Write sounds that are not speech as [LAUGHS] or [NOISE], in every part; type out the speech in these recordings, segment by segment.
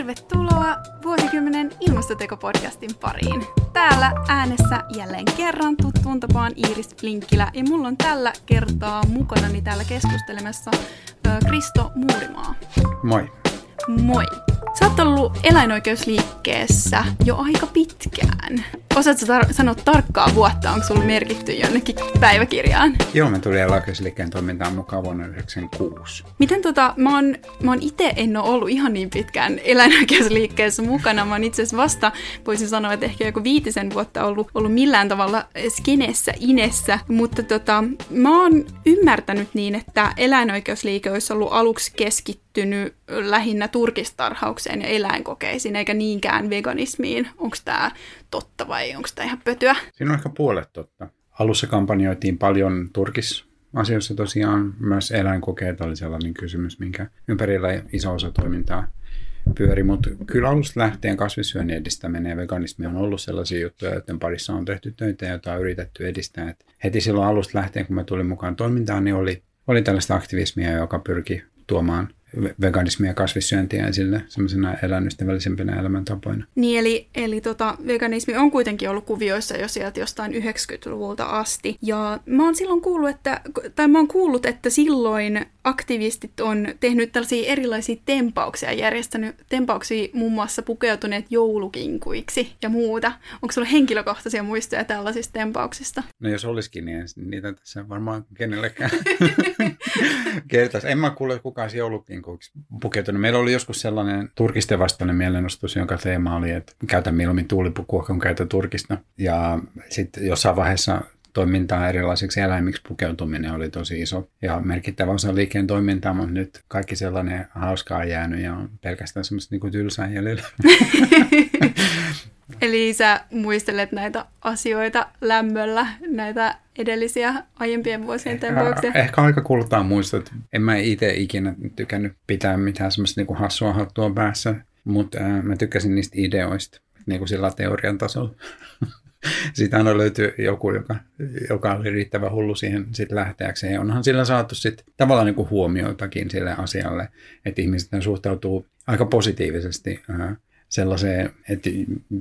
Tervetuloa vuosikymmenen ilmastotekopodcastin pariin. Täällä äänessä jälleen kerran tuttuun tapaan Iiris Flinkkilä ja mulla on tällä kertaa mukanani täällä keskustelemassa Kristo Muurimaa. Moi. Moi. Sä oot ollut eläinoikeusliikkeessä jo aika pitkään. Osaatko tar- sanoa tarkkaa vuotta, onko sulla merkitty jonnekin päiväkirjaan? Joo, mä tulin eläinoikeusliikkeen toimintaan mukaan vuonna 1996. Miten tota, mä oon, mä oon itse en ole ollut ihan niin pitkään eläinoikeusliikkeessä mukana. Mä oon itse asiassa vasta, voisin sanoa, että ehkä joku viitisen vuotta ollut, ollut millään tavalla skenessä, inessä. Mutta tota, mä oon ymmärtänyt niin, että eläinoikeusliike olisi ollut aluksi keskittynyt lähinnä turkistarhaukseen ja eläinkokeisiin, eikä niinkään veganismiin. Onko tämä totta vai onko tämä ihan pötyä? Siinä on ehkä puolet totta. Alussa kampanjoitiin paljon turkis asioissa tosiaan. Myös eläinkokeet oli sellainen kysymys, minkä ympärillä iso osa toimintaa pyöri, mutta kyllä alusta lähtien kasvissyönnin edistäminen ja veganismi on ollut sellaisia juttuja, joiden parissa on tehty töitä ja joita on yritetty edistää. Et heti silloin alusta lähtien, kun mä tulin mukaan toimintaan, niin oli, oli tällaista aktivismia, joka pyrki tuomaan veganismia ja kasvissyöntiä esille semmoisena eläinystävällisempinä elämäntapoina. Niin, eli, eli tota, veganismi on kuitenkin ollut kuvioissa jo sieltä jostain 90-luvulta asti. Ja mä oon silloin kuullut, että, tai mä oon kuullut, että silloin aktivistit on tehnyt tällaisia erilaisia tempauksia, järjestänyt tempauksia muun muassa pukeutuneet joulukinkuiksi ja muuta. Onko sulla henkilökohtaisia muistoja tällaisista tempauksista? No jos olisikin, niin niitä tässä varmaan kenellekään [LAUGHS] kertaisi. En mä kuule kukaan joulukinkuiksi pukeutunut. Meillä oli joskus sellainen turkisten vastainen mielenostus, jonka teema oli, että käytä mieluummin tuulipukua, kun käytä turkista. Ja sitten jossain vaiheessa toimintaa erilaisiksi eläimiksi pukeutuminen oli tosi iso ja merkittävä osa liikkeen toimintaa, mutta nyt kaikki sellainen hauskaa on jäänyt ja on pelkästään semmoista niin tylsää jäljellä. [LAUGHS] Eli sä muistelet näitä asioita lämmöllä, näitä edellisiä aiempien vuosien tempauksia? Ehkä aika kultaa muistot. En mä itse ikinä tykännyt pitää mitään semmoista niinku hassua hattua päässä, mutta äh, mä tykkäsin niistä ideoista, niin kuin sillä teorian tasolla. [LAUGHS] Siitä aina löytyy joku, joka, joka oli riittävän hullu siihen sit lähteäkseen. Onhan sillä saatu sit tavallaan niin kuin huomioitakin sille asialle, että ihmiset suhtautuu aika positiivisesti äh, sellaiseen, että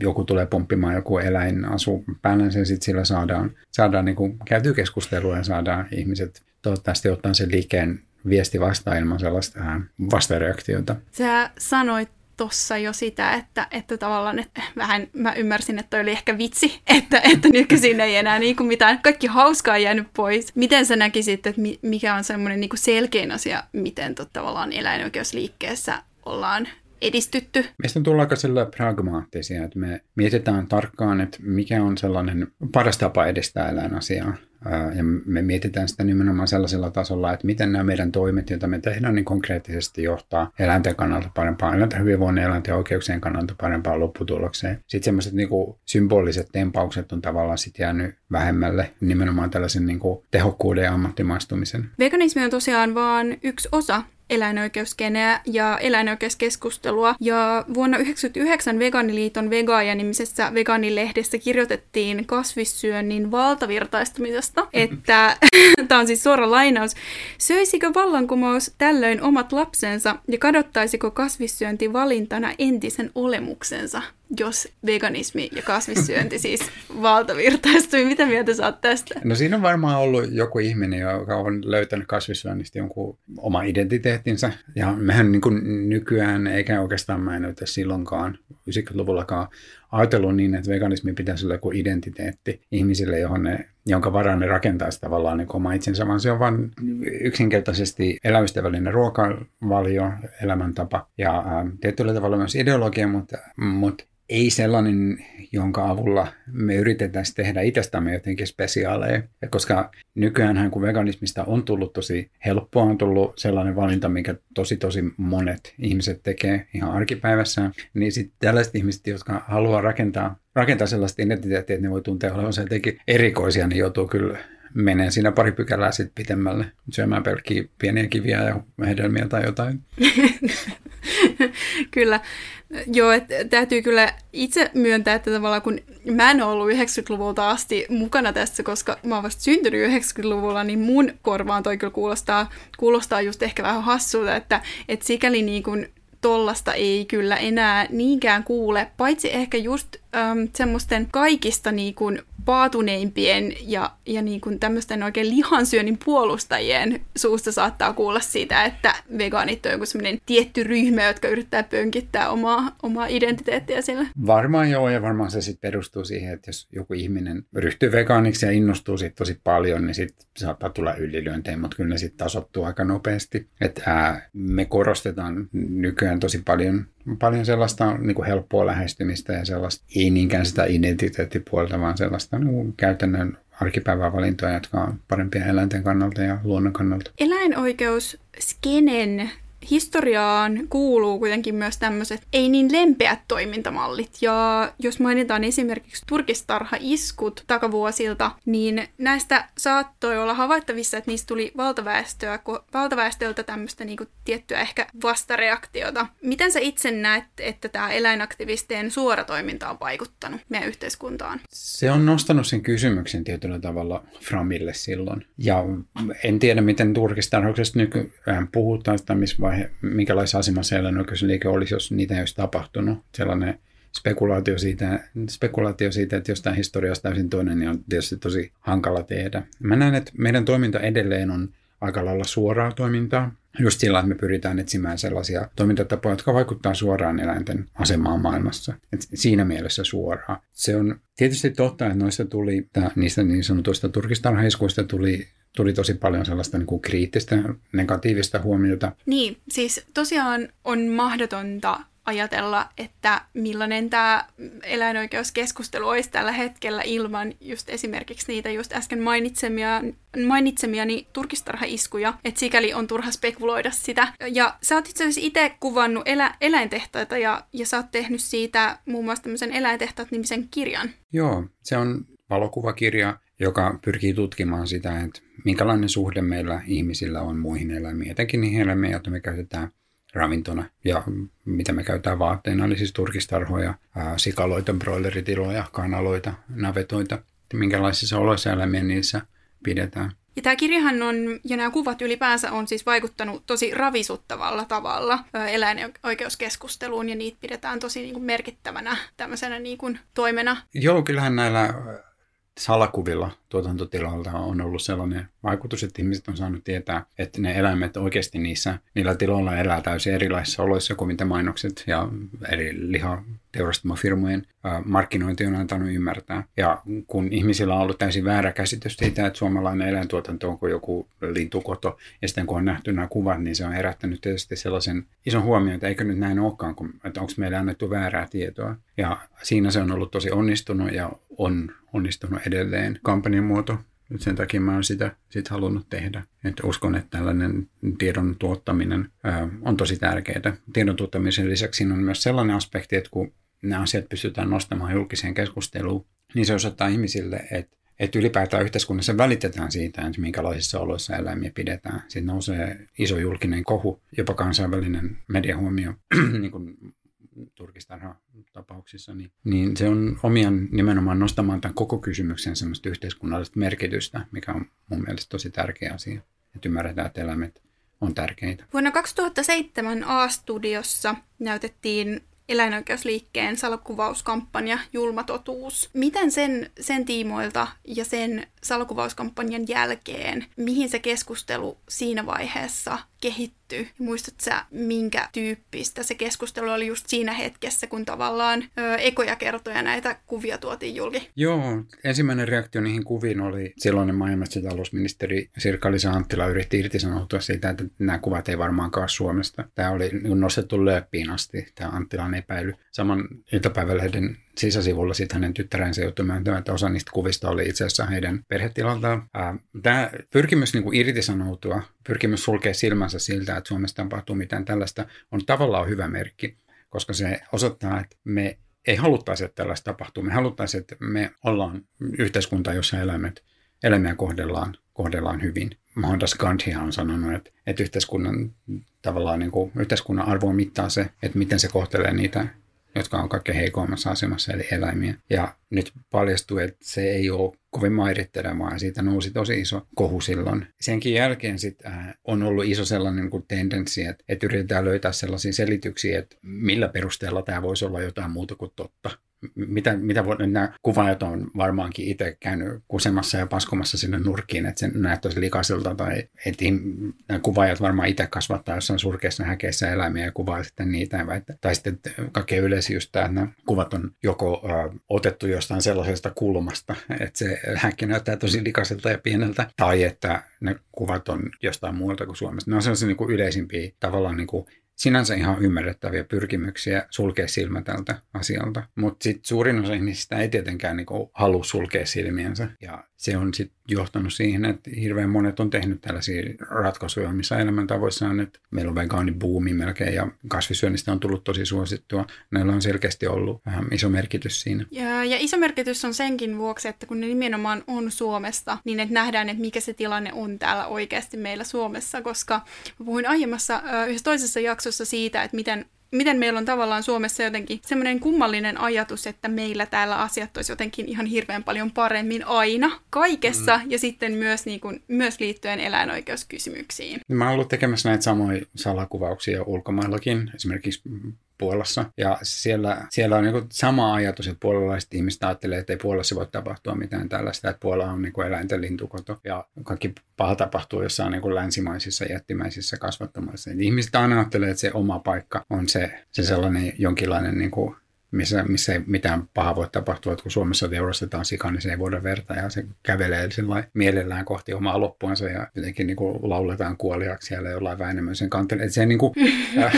joku tulee pomppimaan joku eläin asu päällä, sen sitten sillä saadaan, saadaan niin kuin käytyä keskustelua ja saadaan ihmiset toivottavasti ottaa sen liikkeen viesti vastaan ilman sellaista äh, vastareaktiota. Sä sanoit tuossa jo sitä, että, että tavallaan että vähän mä ymmärsin, että toi oli ehkä vitsi, [LAUGHS] että, että nykyisin ei enää niin kuin mitään, kaikki hauskaa jäänyt pois. Miten sä näkisit, että mikä on semmoinen niin selkein asia, miten tot, tavallaan eläinoikeusliikkeessä ollaan edistytty. Meistä tullaan aika sillä pragmaattisia, että me mietitään tarkkaan, että mikä on sellainen paras tapa edistää eläinasiaa. Ja me mietitään sitä nimenomaan sellaisella tasolla, että miten nämä meidän toimet, joita me tehdään, niin konkreettisesti johtaa eläinten kannalta parempaan, eläinten hyvinvoinnin eläinten oikeuksien kannalta parempaan lopputulokseen. Sitten semmoiset niin symboliset tempaukset on tavallaan sitten jäänyt vähemmälle nimenomaan tällaisen niin kuin tehokkuuden ja ammattimaistumisen. Veganismi on tosiaan vain yksi osa eläinoikeuskeneä ja eläinoikeuskeskustelua. Ja vuonna 1999 Veganiliiton Vegaaja-nimisessä vegaanilehdessä kirjoitettiin kasvissyönnin valtavirtaistamisesta, että [LAUGHS] tämä on siis suora lainaus. Söisikö vallankumous tällöin omat lapsensa ja kadottaisiko kasvissyönti valintana entisen olemuksensa? Jos veganismi ja kasvissyönti siis valtavirtaistui. Mitä mieltä sä oot tästä? No siinä on varmaan ollut joku ihminen, joka on löytänyt kasvissyönnistä jonkun oma identiteettinsä. Ja mehän niin kuin nykyään, eikä oikeastaan mä en ole silloinkaan, 90-luvullakaan, ajatellut niin, että veganismi pitäisi olla joku identiteetti ihmisille, johon ne, jonka varaan ne rakentaisi tavallaan niin oma itsensä, vaan se on vain yksinkertaisesti eläystävällinen ruokavalio, elämäntapa ja ä, tietyllä tavalla myös ideologia, mutta, mutta ei sellainen, jonka avulla me yritetään tehdä itsestämme jotenkin spesiaaleja. Ja koska nykyään kun veganismista on tullut tosi helppoa, on tullut sellainen valinta, mikä tosi tosi monet ihmiset tekee ihan arkipäivässä, niin sitten tällaiset ihmiset, jotka haluaa rakentaa, rakentaa sellaista identiteettiä, että ne voi tuntea olevansa jotenkin erikoisia, niin joutuu kyllä menee siinä pari pykälää sitten pitemmälle syömään pelkkiä pieniä kiviä ja hedelmiä tai jotain. [LAUGHS] kyllä. Joo, että täytyy kyllä itse myöntää, että tavallaan kun mä en ollut 90-luvulta asti mukana tässä, koska mä oon vasta syntynyt 90-luvulla, niin mun korvaan toi kyllä kuulostaa, kuulostaa just ehkä vähän hassulta, että, että sikäli niin kuin tollasta ei kyllä enää niinkään kuule, paitsi ehkä just äm, semmoisten kaikista niin kuin paatuneimpien ja, ja niin kuin tämmöisten oikein lihansyönnin puolustajien suusta saattaa kuulla siitä, että vegaanit on joku semmoinen tietty ryhmä, jotka yrittää pönkittää omaa, omaa identiteettiä sillä. Varmaan joo, ja varmaan se sitten perustuu siihen, että jos joku ihminen ryhtyy vegaaniksi ja innostuu siitä tosi paljon, niin sitten saattaa tulla ylilyöntejä, mutta kyllä ne sitten tasottuu aika nopeasti. Että ää, me korostetaan nykyään tosi paljon paljon sellaista niin kuin helppoa lähestymistä ja sellaista, ei niinkään sitä identiteettipuolta, vaan sellaista niin käytännön arkipäivän valintoja, jotka on parempia eläinten kannalta ja luonnon kannalta. Eläinoikeus skenen historiaan kuuluu kuitenkin myös tämmöiset ei niin lempeät toimintamallit. Ja jos mainitaan esimerkiksi turkistarha-iskut takavuosilta, niin näistä saattoi olla havaittavissa, että niistä tuli valtaväestöä, valtaväestöltä tämmöistä niinku tiettyä ehkä vastareaktiota. Miten sä itse näet, että tämä eläinaktivistien suora toiminta on vaikuttanut meidän yhteiskuntaan? Se on nostanut sen kysymyksen tietyllä tavalla Framille silloin. Ja en tiedä, miten turkistarhauksesta nykyään puhutaan tai missä vaihe, minkälaisessa asemassa eläinoikeusliike olisi, jos niitä ei olisi tapahtunut. Sellainen spekulaatio siitä, spekulaatio siitä, että jostain historiasta täysin toinen, niin on tietysti tosi hankala tehdä. Mä näen, että meidän toiminta edelleen on aika lailla suoraa toimintaa. Just sillä, että me pyritään etsimään sellaisia toimintatapoja, jotka vaikuttaa suoraan eläinten asemaan maailmassa. Et siinä mielessä suoraan. Se on tietysti totta, että noista tuli, niistä niin sanotuista turkistarhaiskuista tuli tuli tosi paljon sellaista niin kuin kriittistä, negatiivista huomiota. Niin, siis tosiaan on mahdotonta ajatella, että millainen tämä eläinoikeuskeskustelu olisi tällä hetkellä ilman just esimerkiksi niitä just äsken mainitsemia, mainitsemiani turkistarhaiskuja, että sikäli on turha spekuloida sitä. Ja sä oot itse asiassa itse kuvannut elä, eläintehtaita ja, ja sä oot tehnyt siitä muun muassa tämmöisen eläintehtaat-nimisen kirjan. Joo, se on valokuvakirja, joka pyrkii tutkimaan sitä, että minkälainen suhde meillä ihmisillä on muihin eläimiin, etenkin niihin eläimiin, joita me käytetään ravintona ja mitä me käytetään vaatteina, eli siis turkistarhoja, sikaloita, broileritiloja, kanaloita, navetoita, minkälaisissa oloissa eläimiä niissä pidetään. Ja tämä kirjahan on, ja nämä kuvat ylipäänsä on siis vaikuttanut tosi ravisuttavalla tavalla eläinoikeuskeskusteluun, ja niitä pidetään tosi niin kuin merkittävänä tämmöisenä niin kuin toimena. Joo, kyllähän näillä salakuvilla tuotantotiloilta on ollut sellainen vaikutus, että ihmiset on saanut tietää, että ne eläimet oikeasti niissä, niillä tiloilla elää täysin erilaisissa oloissa kuin mitä mainokset ja eri liha teurastamofirmojen markkinointi on antanut ymmärtää. Ja kun ihmisillä on ollut täysin väärä käsitys siitä, että suomalainen eläintuotanto on kuin joku lintukoto, ja sitten kun on nähty nämä kuvat, niin se on herättänyt tietysti sellaisen ison huomioon, että eikö nyt näin olekaan, kun, että onko meille annettu väärää tietoa. Ja siinä se on ollut tosi onnistunut ja on onnistunut edelleen kampanjan muoto. Nyt sen takia mä oon sitä sit halunnut tehdä. Et uskon, että tällainen tiedon tuottaminen ää, on tosi tärkeää. Tiedon tuottamisen lisäksi on myös sellainen aspekti, että kun nämä asiat pystytään nostamaan julkiseen keskusteluun, niin se osoittaa ihmisille, että että ylipäätään yhteiskunnassa välitetään siitä, että minkälaisissa oloissa eläimiä pidetään. Siitä nousee iso julkinen kohu, jopa kansainvälinen mediahuomio, [CLEARS THROAT] niin turkistarha-tapauksissa, niin, niin se on omian nimenomaan nostamaan tämän koko kysymyksen semmoista yhteiskunnallista merkitystä, mikä on mun mielestä tosi tärkeä asia, että ymmärretään, että eläimet on tärkeitä. Vuonna 2007 A-studiossa näytettiin eläinoikeusliikkeen salokuvauskampanja Julma totuus. Miten sen, sen tiimoilta ja sen salokuvauskampanjan jälkeen, mihin se keskustelu siinä vaiheessa kehittyy? Muistatko sä, minkä tyyppistä se keskustelu oli just siinä hetkessä, kun tavallaan ö, ekoja kertoja näitä kuvia tuotiin julki? Joo, ensimmäinen reaktio niihin kuviin oli silloinen maa- ja talousministeri Sirkka-Liisa Anttila yritti irtisanoutua siitä, että nämä kuvat ei varmaankaan Suomesta. Tämä oli nostettu lööppiin asti, tämä Anttilan epäily. Saman iltapäivälehden sisäsivulla sitten hänen tyttärensä joutui myöntämään, että osa niistä kuvista oli itse asiassa heidän perhetilaltaan. Tämä pyrkimys niin kuin irtisanoutua, pyrkimys sulkea silmänsä siltä, että Suomessa tapahtuu mitään tällaista, on tavallaan hyvä merkki, koska se osoittaa, että me ei haluttaisi, että tällaista tapahtuu. Me haluttaisiin, että me ollaan yhteiskunta, jossa eläimet, eläimiä kohdellaan, kohdellaan hyvin. Mohandas Gandhi on sanonut, että, että yhteiskunnan, tavallaan niin kuin, yhteiskunnan arvo mittaa se, että miten se kohtelee niitä jotka on kaikkein heikoimmassa asemassa, eli eläimiä. Ja nyt paljastui, että se ei ole kovin mairittelevaa ja siitä nousi tosi iso kohu silloin. Senkin jälkeen sit, äh, on ollut iso sellainen niin kuin tendenssi, että, että yritetään löytää sellaisia selityksiä, että millä perusteella tämä voisi olla jotain muuta kuin totta mitä, mitä voi, nämä kuvaajat on varmaankin itse käynyt kusemassa ja paskomassa sinne nurkkiin, että se näyttäisi likaiselta tai että nämä kuvaajat varmaan itse kasvattaa jossain surkeissa häkeissä eläimiä ja kuvaa sitten niitä. Että, tai sitten kaikkein yleisin just tämä, että nämä kuvat on joko ö, otettu jostain sellaisesta kulmasta, että se häkki näyttää tosi likaiselta ja pieneltä, tai että ne kuvat on jostain muualta kuin Suomesta. Ne on sellaisia niin kuin yleisimpiä tavallaan niin kuin sinänsä ihan ymmärrettäviä pyrkimyksiä sulkea silmä tältä asialta. Mutta sitten suurin osa ihmisistä ei tietenkään niinku halua sulkea silmiensä. Ja se on sitten johtanut siihen, että hirveän monet on tehnyt tällaisia ratkaisuja, missä elämäntavoissa on, että meillä on vegaanibuumi melkein ja kasvisyönnistä on tullut tosi suosittua. Näillä on selkeästi ollut vähän iso merkitys siinä. Ja, ja iso merkitys on senkin vuoksi, että kun ne nimenomaan on Suomesta, niin että nähdään, että mikä se tilanne on täällä oikeasti meillä Suomessa, koska puhuin aiemmassa yhdessä toisessa jaksossa siitä, että miten miten meillä on tavallaan Suomessa jotenkin semmoinen kummallinen ajatus, että meillä täällä asiat olisi jotenkin ihan hirveän paljon paremmin aina kaikessa mm. ja sitten myös, niin kuin, myös liittyen eläinoikeuskysymyksiin. Mä oon ollut tekemässä näitä samoja salakuvauksia ulkomaillakin, esimerkiksi Puolassa. Ja siellä, siellä on niin sama ajatus, että puolalaiset ihmiset ajattelee, että ei Puolassa voi tapahtua mitään tällaista, että Puola on niin eläinten lintukoto. Ja kaikki paha tapahtuu jossain niin länsimaisissa jättimäisissä kasvattamassa. Ihmiset aina ajattelee, että se oma paikka on se, se sellainen jonkinlainen niin kuin missä, missä ei mitään pahaa voi tapahtua, että kun Suomessa teurastetaan sika, niin se ei voida verta ja se kävelee mielellään kohti omaa loppuansa ja jotenkin niin kuin lauletaan kuoliaksi siellä jollain Väinämöisen kantille. Se, niin kuin, [LAUGHS] äh,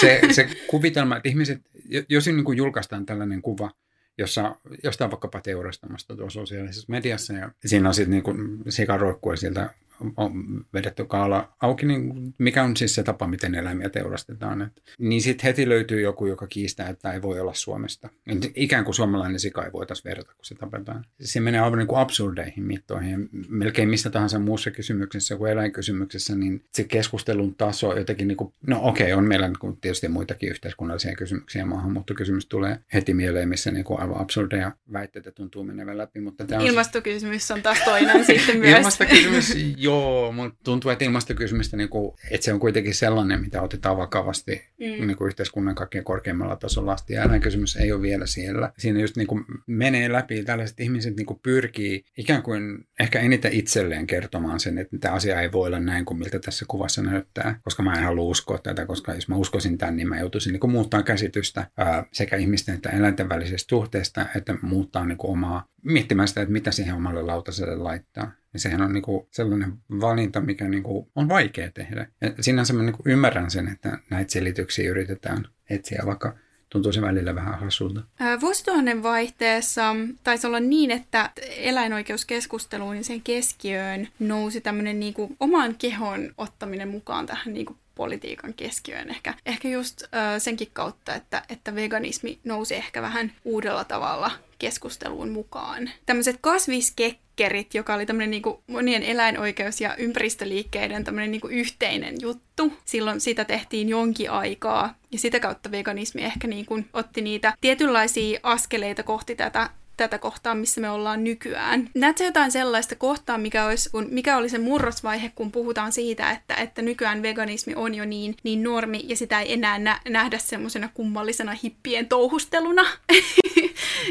se, se kuvitelma, että ihmiset, jos niin kuin julkaistaan tällainen kuva, jossa jostain vaikkapa teurastamasta tuossa sosiaalisessa mediassa ja siinä on sitten niin kuin sika roikkuu sieltä on vedetty kaala auki, niin mikä on siis se tapa, miten eläimiä teurastetaan. Et, niin sitten heti löytyy joku, joka kiistää, että ei voi olla Suomesta. Et ikään kuin suomalainen sika ei voitaisiin verrata, kun se tapetaan. Se menee aivan niin kuin absurdeihin mittoihin. Melkein mistä tahansa muussa kysymyksessä kuin eläinkysymyksessä, niin se keskustelun taso jotenkin, niin kuin, no okei, okay, on meillä niin kuin tietysti muitakin yhteiskunnallisia kysymyksiä. Maahanmuuttokysymys tulee heti mieleen, missä niin kuin aivan absurdeja väitteitä tuntuu menevän läpi. Mutta tämä on Ilmastokysymys on taas toinen [LAUGHS] sitten myös. Ilmastokysymys, [LAUGHS] Joo, mutta tuntuu, että ilmastokysymystä, niin kuin, että se on kuitenkin sellainen, mitä otetaan vakavasti mm. niin kuin yhteiskunnan kaikkein korkeimmalla tasolla asti. Ja kysymys ei ole vielä siellä. Siinä just niin kuin menee läpi, tällaiset ihmiset niin kuin pyrkii ikään kuin ehkä eniten itselleen kertomaan sen, että tämä asia ei voi olla näin kuin miltä tässä kuvassa näyttää, koska mä en halua uskoa tätä, koska jos mä uskoisin tämän, niin mä joutuisin niin kuin muuttaa käsitystä ää, sekä ihmisten että eläinten välisestä suhteesta, että muuttaa niin kuin omaa miettimään sitä, että mitä siihen omalle lautaselle laittaa. Ja sehän on niinku sellainen valinta, mikä niinku on vaikea tehdä. Ja sinänsä mä niinku ymmärrän sen, että näitä selityksiä yritetään etsiä, vaikka tuntuu se välillä vähän hassulta. Vuosituhannen vaihteessa taisi olla niin, että eläinoikeuskeskusteluun ja sen keskiöön nousi tämmöinen niinku oman kehon ottaminen mukaan tähän niinku politiikan keskiöön ehkä, ehkä just ö, senkin kautta, että, että veganismi nousi ehkä vähän uudella tavalla keskusteluun mukaan. Tämmöiset kasviskekkerit, joka oli tämmöinen niinku monien eläinoikeus- ja ympäristöliikkeiden tämmöinen niinku yhteinen juttu. Silloin sitä tehtiin jonkin aikaa ja sitä kautta veganismi ehkä niinku otti niitä tietynlaisia askeleita kohti tätä tätä kohtaa, missä me ollaan nykyään. Näetkö jotain sellaista kohtaa, mikä, olisi, kun, mikä oli se murrosvaihe, kun puhutaan siitä, että, että nykyään veganismi on jo niin, niin normi ja sitä ei enää nä- nähdä semmoisena kummallisena hippien touhusteluna? [LAUGHS]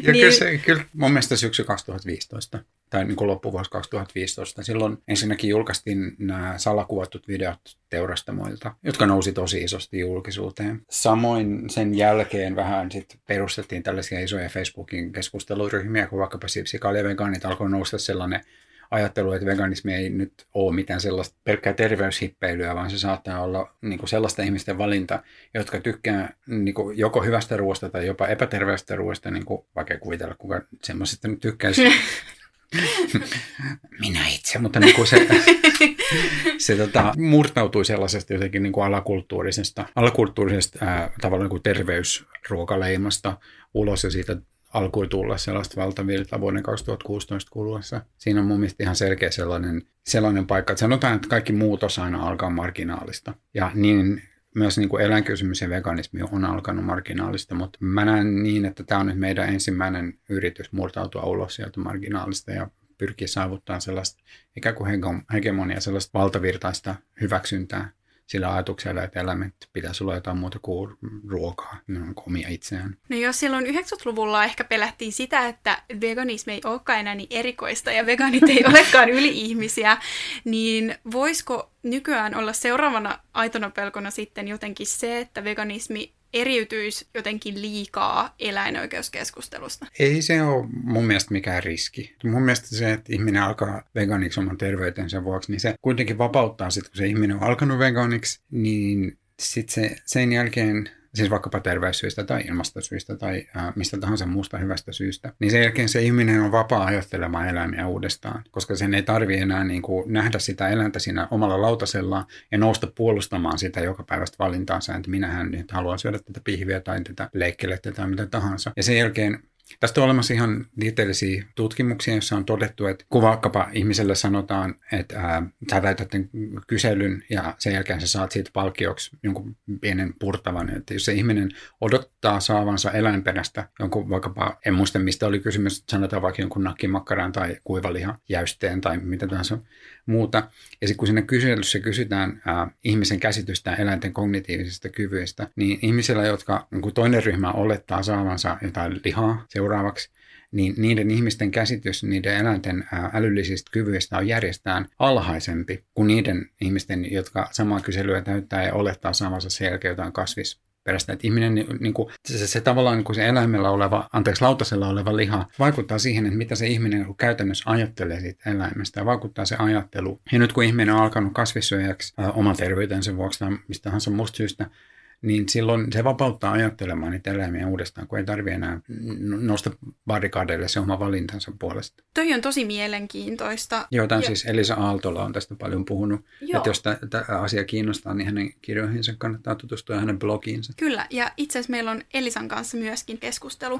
ja niin... kyllä, se, kyllä mun mielestä syksy 2015 tai niin kuin loppuvuosi 2015. Silloin ensinnäkin julkaistiin nämä salakuvatut videot teurastamoilta, jotka nousi tosi isosti julkisuuteen. Samoin sen jälkeen vähän sit perustettiin tällaisia isoja Facebookin keskusteluryhmiä, kun vaikkapa Sipsikali ja vegaanit alkoi nousta sellainen ajattelu, että veganismi ei nyt ole mitään sellaista pelkkää terveyshippeilyä, vaan se saattaa olla niin kuin sellaista ihmisten valinta, jotka tykkää niin kuin joko hyvästä ruoasta tai jopa epäterveestä ruoasta, niin kuin vaikea kuvitella, kuka semmoisesta nyt tykkäisi. [LAUGHS] Minä itse, mutta niin kuin se, se tota, murtautui sellaisesta jotenkin niin kuin alakulttuurisesta, alakulttuurisesta ää, tavallaan niin kuin terveysruokaleimasta ulos ja siitä alkoi tulla sellaista valtavirtaa vuoden 2016 kuluessa. Siinä on mun mielestä ihan selkeä sellainen, sellainen paikka, että sanotaan, että kaikki muutos aina alkaa marginaalista. Ja niin myös niin kuin eläinkysymys ja veganismi on alkanut marginaalista, mutta mä näen niin, että tämä on nyt meidän ensimmäinen yritys murtautua ulos sieltä marginaalista ja pyrkiä saavuttamaan sellaista ikään kuin hegemonia, sellaista valtavirtaista hyväksyntää sillä ajatuksella, että eläimet pitäisi olla jotain muuta kuin ruokaa, ne on omia itseään. No jos silloin 90-luvulla ehkä pelättiin sitä, että veganismi ei olekaan enää niin erikoista ja veganit ei [LAUGHS] olekaan yli-ihmisiä, niin voisiko nykyään olla seuraavana aitona pelkona sitten jotenkin se, että veganismi eriytyisi jotenkin liikaa eläinoikeuskeskustelusta? Ei se ole mun mielestä mikään riski. Mun mielestä se, että ihminen alkaa veganiksi oman terveytensä vuoksi, niin se kuitenkin vapauttaa sitten, kun se ihminen on alkanut veganiksi, niin sitten se, sen jälkeen siis vaikkapa terveyssyistä tai ilmastosyistä tai äh, mistä tahansa muusta hyvästä syystä, niin sen jälkeen se ihminen on vapaa ajattelemaan eläimiä uudestaan, koska sen ei tarvi enää niin kuin, nähdä sitä eläintä siinä omalla lautasellaan ja nousta puolustamaan sitä joka päivästä valintaansa, että minähän nyt haluan syödä tätä pihviä tai tätä leikkelettä tai mitä tahansa. Ja sen jälkeen Tästä on olemassa ihan tieteellisiä tutkimuksia, joissa on todettu, että kun vaikkapa ihmiselle sanotaan, että ää, sä täytät kyselyn ja sen jälkeen sä saat siitä palkkioksi jonkun pienen purtavan, että jos se ihminen odottaa saavansa eläinperäistä jonkun vaikkapa, en muista mistä oli kysymys, sanotaan vaikka jonkun nakkimakkaran tai kuivalihan jäysteen tai mitä tahansa muuta. Ja sitten kun siinä kyselyssä kysytään ää, ihmisen käsitystä eläinten kognitiivisista kyvyistä, niin ihmisillä, jotka niin toinen ryhmä olettaa saavansa jotain lihaa seuraavaksi, niin niiden ihmisten käsitys niiden eläinten älyllisistä kyvyistä on järjestään alhaisempi kuin niiden ihmisten, jotka samaa kyselyä täyttää ja olettaa saavansa selkeä jotain kasvis perästä. Että ihminen, niin kuin, se, se tavallaan niin kuin se eläimellä oleva, anteeksi, lautasella oleva liha vaikuttaa siihen, että mitä se ihminen niin käytännössä ajattelee siitä eläimestä ja vaikuttaa se ajattelu. Ja nyt kun ihminen on alkanut kasvissyöjäksi äh, oman terveytensä vuoksi tai mistä tahansa muusta syystä, niin silloin se vapauttaa ajattelemaan niitä eläimiä uudestaan, kun ei tarvitse enää nousta barrikadeille se oma valintansa puolesta. Toi on tosi mielenkiintoista. Joo, tämän ja... siis Elisa Aaltola on tästä paljon puhunut. Joo. Että jos tämä asia kiinnostaa, niin hänen kirjoihinsa kannattaa tutustua hänen blogiinsa. Kyllä, ja itse asiassa meillä on Elisan kanssa myöskin keskustelu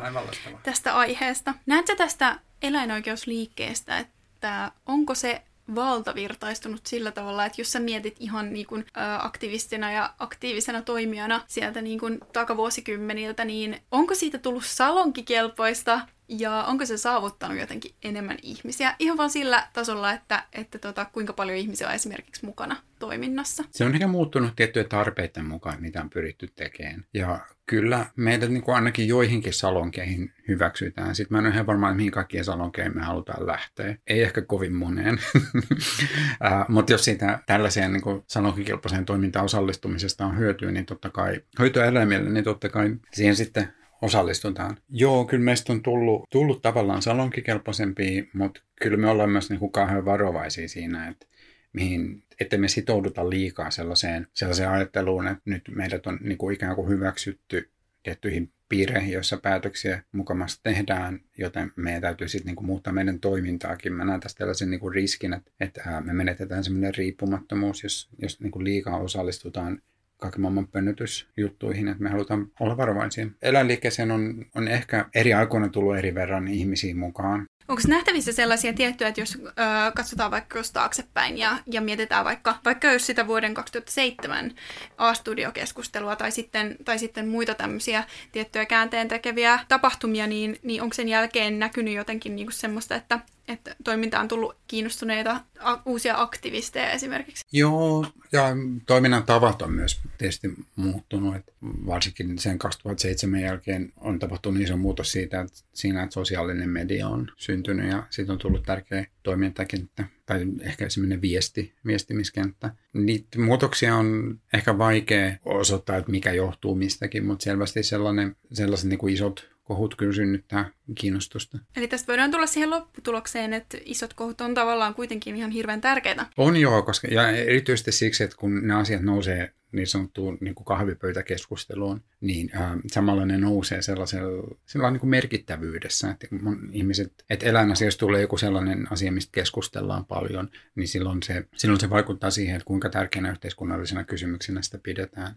tästä aiheesta. Näetkö tästä eläinoikeusliikkeestä, että onko se valtavirtaistunut sillä tavalla, että jos sä mietit ihan niin kuin, ä, aktivistina ja aktiivisena toimijana sieltä niin kuin takavuosikymmeniltä, niin onko siitä tullut salonkikelpoista ja onko se saavuttanut jotenkin enemmän ihmisiä? Ihan vaan sillä tasolla, että, että tota, kuinka paljon ihmisiä on esimerkiksi mukana toiminnassa. Se on ehkä muuttunut tiettyjen tarpeiden mukaan, mitä on pyritty tekemään. Ja kyllä meidät niin kuin ainakin joihinkin salonkeihin hyväksytään. Sitten mä en ole ihan varma, mihin kaikkien salonkeihin me halutaan lähteä. Ei ehkä kovin moneen. [LAUGHS] uh, mutta jos siitä tällaiseen niin salonkikilpaiseen toimintaan osallistumisesta on hyötyä, niin totta kai hyötyä eläimille, niin totta kai siihen sitten osallistutaan. Joo, kyllä meistä on tullut, tullut tavallaan salonkikelpoisempia, mutta kyllä me ollaan myös niin kauhean varovaisia siinä, että mihin, että me sitouduta liikaa sellaiseen, sellaiseen ajatteluun, että nyt meidät on niin kuin ikään kuin hyväksytty tiettyihin piireihin, joissa päätöksiä mukamassa tehdään, joten meidän täytyy sitten niinku muuttaa meidän toimintaakin. Mä näen tästä tällaisen niinku riskin, että, että me menetetään semmoinen riippumattomuus, jos, jos niinku liikaa osallistutaan kaiken maailman pönnytysjuttuihin, että me halutaan olla varovaisia. Eläinliikkeeseen on, on ehkä eri aikoina tullut eri verran ihmisiä mukaan. Onko nähtävissä sellaisia tiettyjä, että jos ö, katsotaan vaikka jos taaksepäin ja, ja mietitään vaikka, vaikka jos sitä vuoden 2007 A-studiokeskustelua tai sitten, tai sitten muita tämmöisiä tiettyjä käänteen tekeviä tapahtumia, niin, niin onko sen jälkeen näkynyt jotenkin niinku semmoista, että että toiminta on tullut kiinnostuneita a- uusia aktivisteja esimerkiksi. Joo, ja toiminnan tavat on myös tietysti muuttunut. Että varsinkin sen 2007 jälkeen on tapahtunut iso muutos siitä, että siinä, että sosiaalinen media on syntynyt ja siitä on tullut tärkeä toimintakenttä tai ehkä semmoinen viesti, viestimiskenttä. Niitä muutoksia on ehkä vaikea osoittaa, että mikä johtuu mistäkin, mutta selvästi sellainen, sellaiset niin kuin isot kohut kyllä synnyttää kiinnostusta. Eli tästä voidaan tulla siihen lopputulokseen, että isot kohut on tavallaan kuitenkin ihan hirveän tärkeitä. On joo, koska, ja erityisesti siksi, että kun ne asiat nousee niin sanottuun niin kuin kahvipöytäkeskusteluun, niin äh, samalla ne nousee sellaisella, sellaisella niin kuin merkittävyydessä, että ihmiset, että eläinasioista tulee joku sellainen asia, mistä keskustellaan paljon, niin silloin se, silloin se vaikuttaa siihen, että kuinka tärkeänä yhteiskunnallisena kysymyksenä sitä pidetään.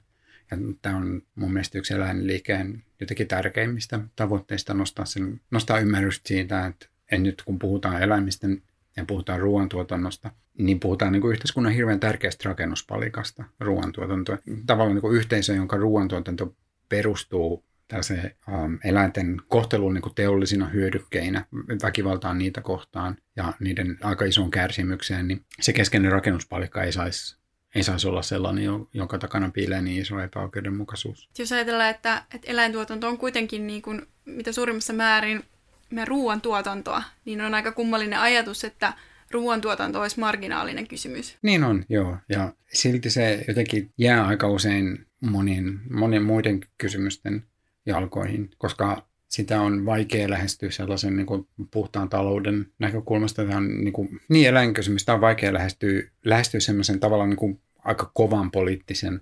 Tämä on mun mielestä yksi eläinliikkeen jotenkin tärkeimmistä tavoitteista nostaa, sen, nostaa ymmärrystä siitä, että en nyt kun puhutaan eläimisten ja puhutaan ruoantuotannosta, niin puhutaan niin kuin yhteiskunnan hirveän tärkeästä rakennuspalikasta ruoantuotantoa. Tavallaan niin kuin yhteisö, jonka ruoantuotanto perustuu tällaiseen ähm, eläinten kohteluun niin kuin teollisina hyödykkeinä, väkivaltaan niitä kohtaan ja niiden aika isoon kärsimykseen, niin se keskeinen rakennuspalikka ei saisi ei saisi olla sellainen, jonka takana piilee niin iso epäoikeudenmukaisuus. Jos ajatellaan, että, että eläintuotanto on kuitenkin niin kuin, mitä suurimmassa määrin meidän ruoantuotantoa, niin on aika kummallinen ajatus, että ruoantuotanto olisi marginaalinen kysymys. Niin on, joo. Ja silti se jotenkin jää aika usein monien, monien muiden kysymysten jalkoihin, koska sitä on vaikea lähestyä sellaisen niin kuin puhtaan talouden näkökulmasta. Tämä on niin, kuin, niin eläinkysymys, tämä on vaikea lähestyä, lähestyä semmoisen tavallaan niin kuin aika kovan poliittisen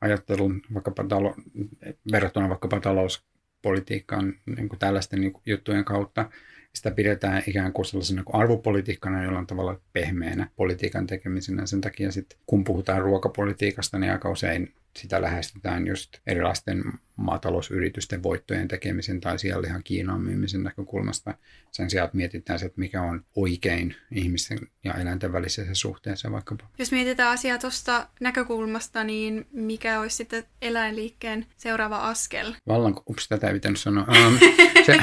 ajattelun vaikkapa talo, verrattuna vaikkapa talouspolitiikkaan niin kuin tällaisten niin kuin juttujen kautta. Sitä pidetään ikään kuin sellaisena kuin arvopolitiikkana jollain tavalla pehmeänä politiikan tekemisenä. Sen takia sitten, kun puhutaan ruokapolitiikasta, niin aika usein sitä lähestytään just erilaisten maatalousyritysten voittojen tekemisen tai siellä ihan Kiinaan myymisen näkökulmasta. Sen sijaan, että mietitään se, että mikä on oikein ihmisten ja eläinten välisessä suhteessa vaikkapa. Jos mietitään asiaa tuosta näkökulmasta, niin mikä olisi sitten eläinliikkeen seuraava askel? Vallan, ups, tätä ei pitänyt sanoa. Um, [LAUGHS] se,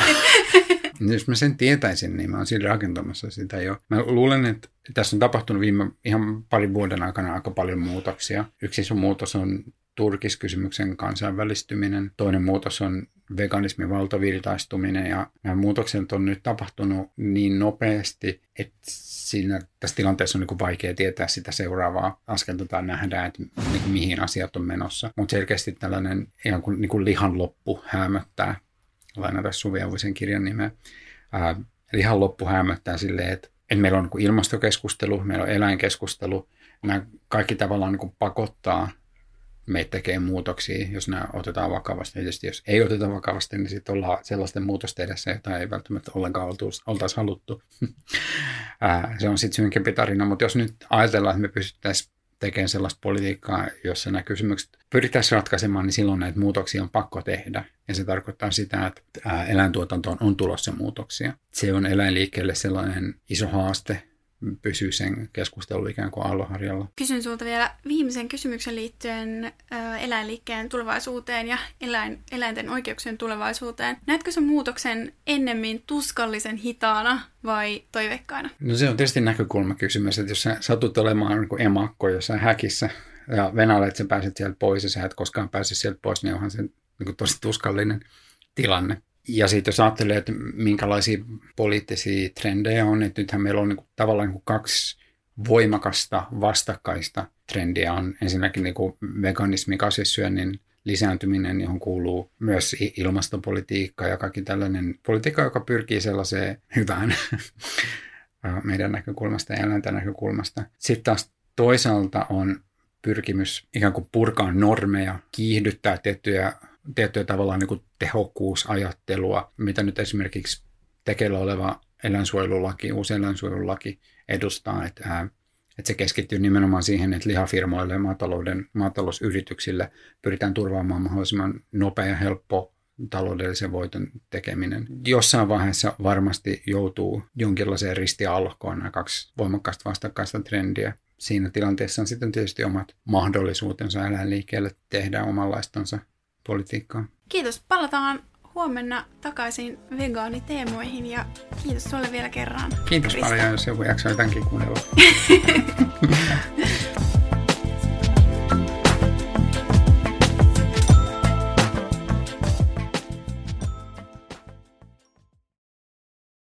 jos mä sen tietäisin, niin mä oon siinä rakentamassa sitä jo. Mä luulen, että tässä on tapahtunut viime ihan parin vuoden aikana aika paljon muutoksia. Yksi iso muutos on turkiskysymyksen kansainvälistyminen. Toinen muutos on veganismin valtavirtaistuminen ja nämä muutokset on nyt tapahtunut niin nopeasti, että siinä, tässä tilanteessa on niin vaikea tietää sitä seuraavaa askelta tai nähdä, että niin kuin mihin asiat on menossa. Mutta selkeästi tällainen ihan kuin, niin kuin lihan loppu hämöttää, lainata Suvi Auvisen kirjan nimeä, ää, lihan loppu hämöttää silleen, että, että meillä on niin ilmastokeskustelu, meillä on eläinkeskustelu, nämä kaikki tavallaan niin pakottaa meitä tekee muutoksia, jos nämä otetaan vakavasti. Tietysti jos ei oteta vakavasti, niin sitten ollaan sellaisten muutosten edessä, jota ei välttämättä ollenkaan oltaisi haluttu. [LAUGHS] se on sitten synkempi tarina, mutta jos nyt ajatellaan, että me pystyttäisiin tekemään sellaista politiikkaa, jossa nämä kysymykset pyrittäisiin ratkaisemaan, niin silloin näitä muutoksia on pakko tehdä. Ja se tarkoittaa sitä, että eläintuotantoon on tulossa muutoksia. Se on eläinliikkeelle sellainen iso haaste, pysyy sen keskustelun ikään kuin aallonharjalla. Kysyn sinulta vielä viimeisen kysymyksen liittyen eläinliikkeen tulevaisuuteen ja eläin, eläinten oikeuksien tulevaisuuteen. Näetkö sen muutoksen ennemmin tuskallisen hitaana vai toiveikkaana? No se on tietysti näkökulmakysymys, että jos sä satut olemaan niin emakko jossain häkissä ja Venäjällä, että sä pääset sieltä pois ja sä et koskaan pääse sieltä pois, niin onhan se niin kuin tosi tuskallinen tilanne. Ja sitten jos ajattelee, että minkälaisia poliittisia trendejä on, että nythän meillä on niin kuin, tavallaan niin kuin kaksi voimakasta vastakkaista trendiä. On ensinnäkin niin veganismi, kasvissyönnin lisääntyminen, johon kuuluu myös ilmastopolitiikka ja kaikki tällainen politiikka, joka pyrkii sellaiseen hyvään [LAUGHS] meidän näkökulmasta ja eläinten näkökulmasta. Sitten taas toisaalta on pyrkimys ikään kuin purkaa normeja, kiihdyttää tiettyjä tiettyä tavallaan niin kuin tehokkuusajattelua, mitä nyt esimerkiksi tekeillä oleva eläinsuojelulaki, uusi eläinsuojelulaki edustaa, että, että se keskittyy nimenomaan siihen, että lihafirmoille ja maatalouden, maatalousyrityksille pyritään turvaamaan mahdollisimman nopea ja helppo taloudellisen voiton tekeminen. Jossain vaiheessa varmasti joutuu jonkinlaiseen ristialkoon nämä kaksi voimakkaasta vastakkaista trendiä. Siinä tilanteessa on sitten tietysti omat mahdollisuutensa eläinliikkeelle tehdä omanlaistansa politiikkaa. Kiitos. Palataan huomenna takaisin vegaaniteemoihin ja kiitos sulle vielä kerran. Kiitos Krista. paljon, jos joku jaksaa tämänkin kuunnella. [LAUGHS]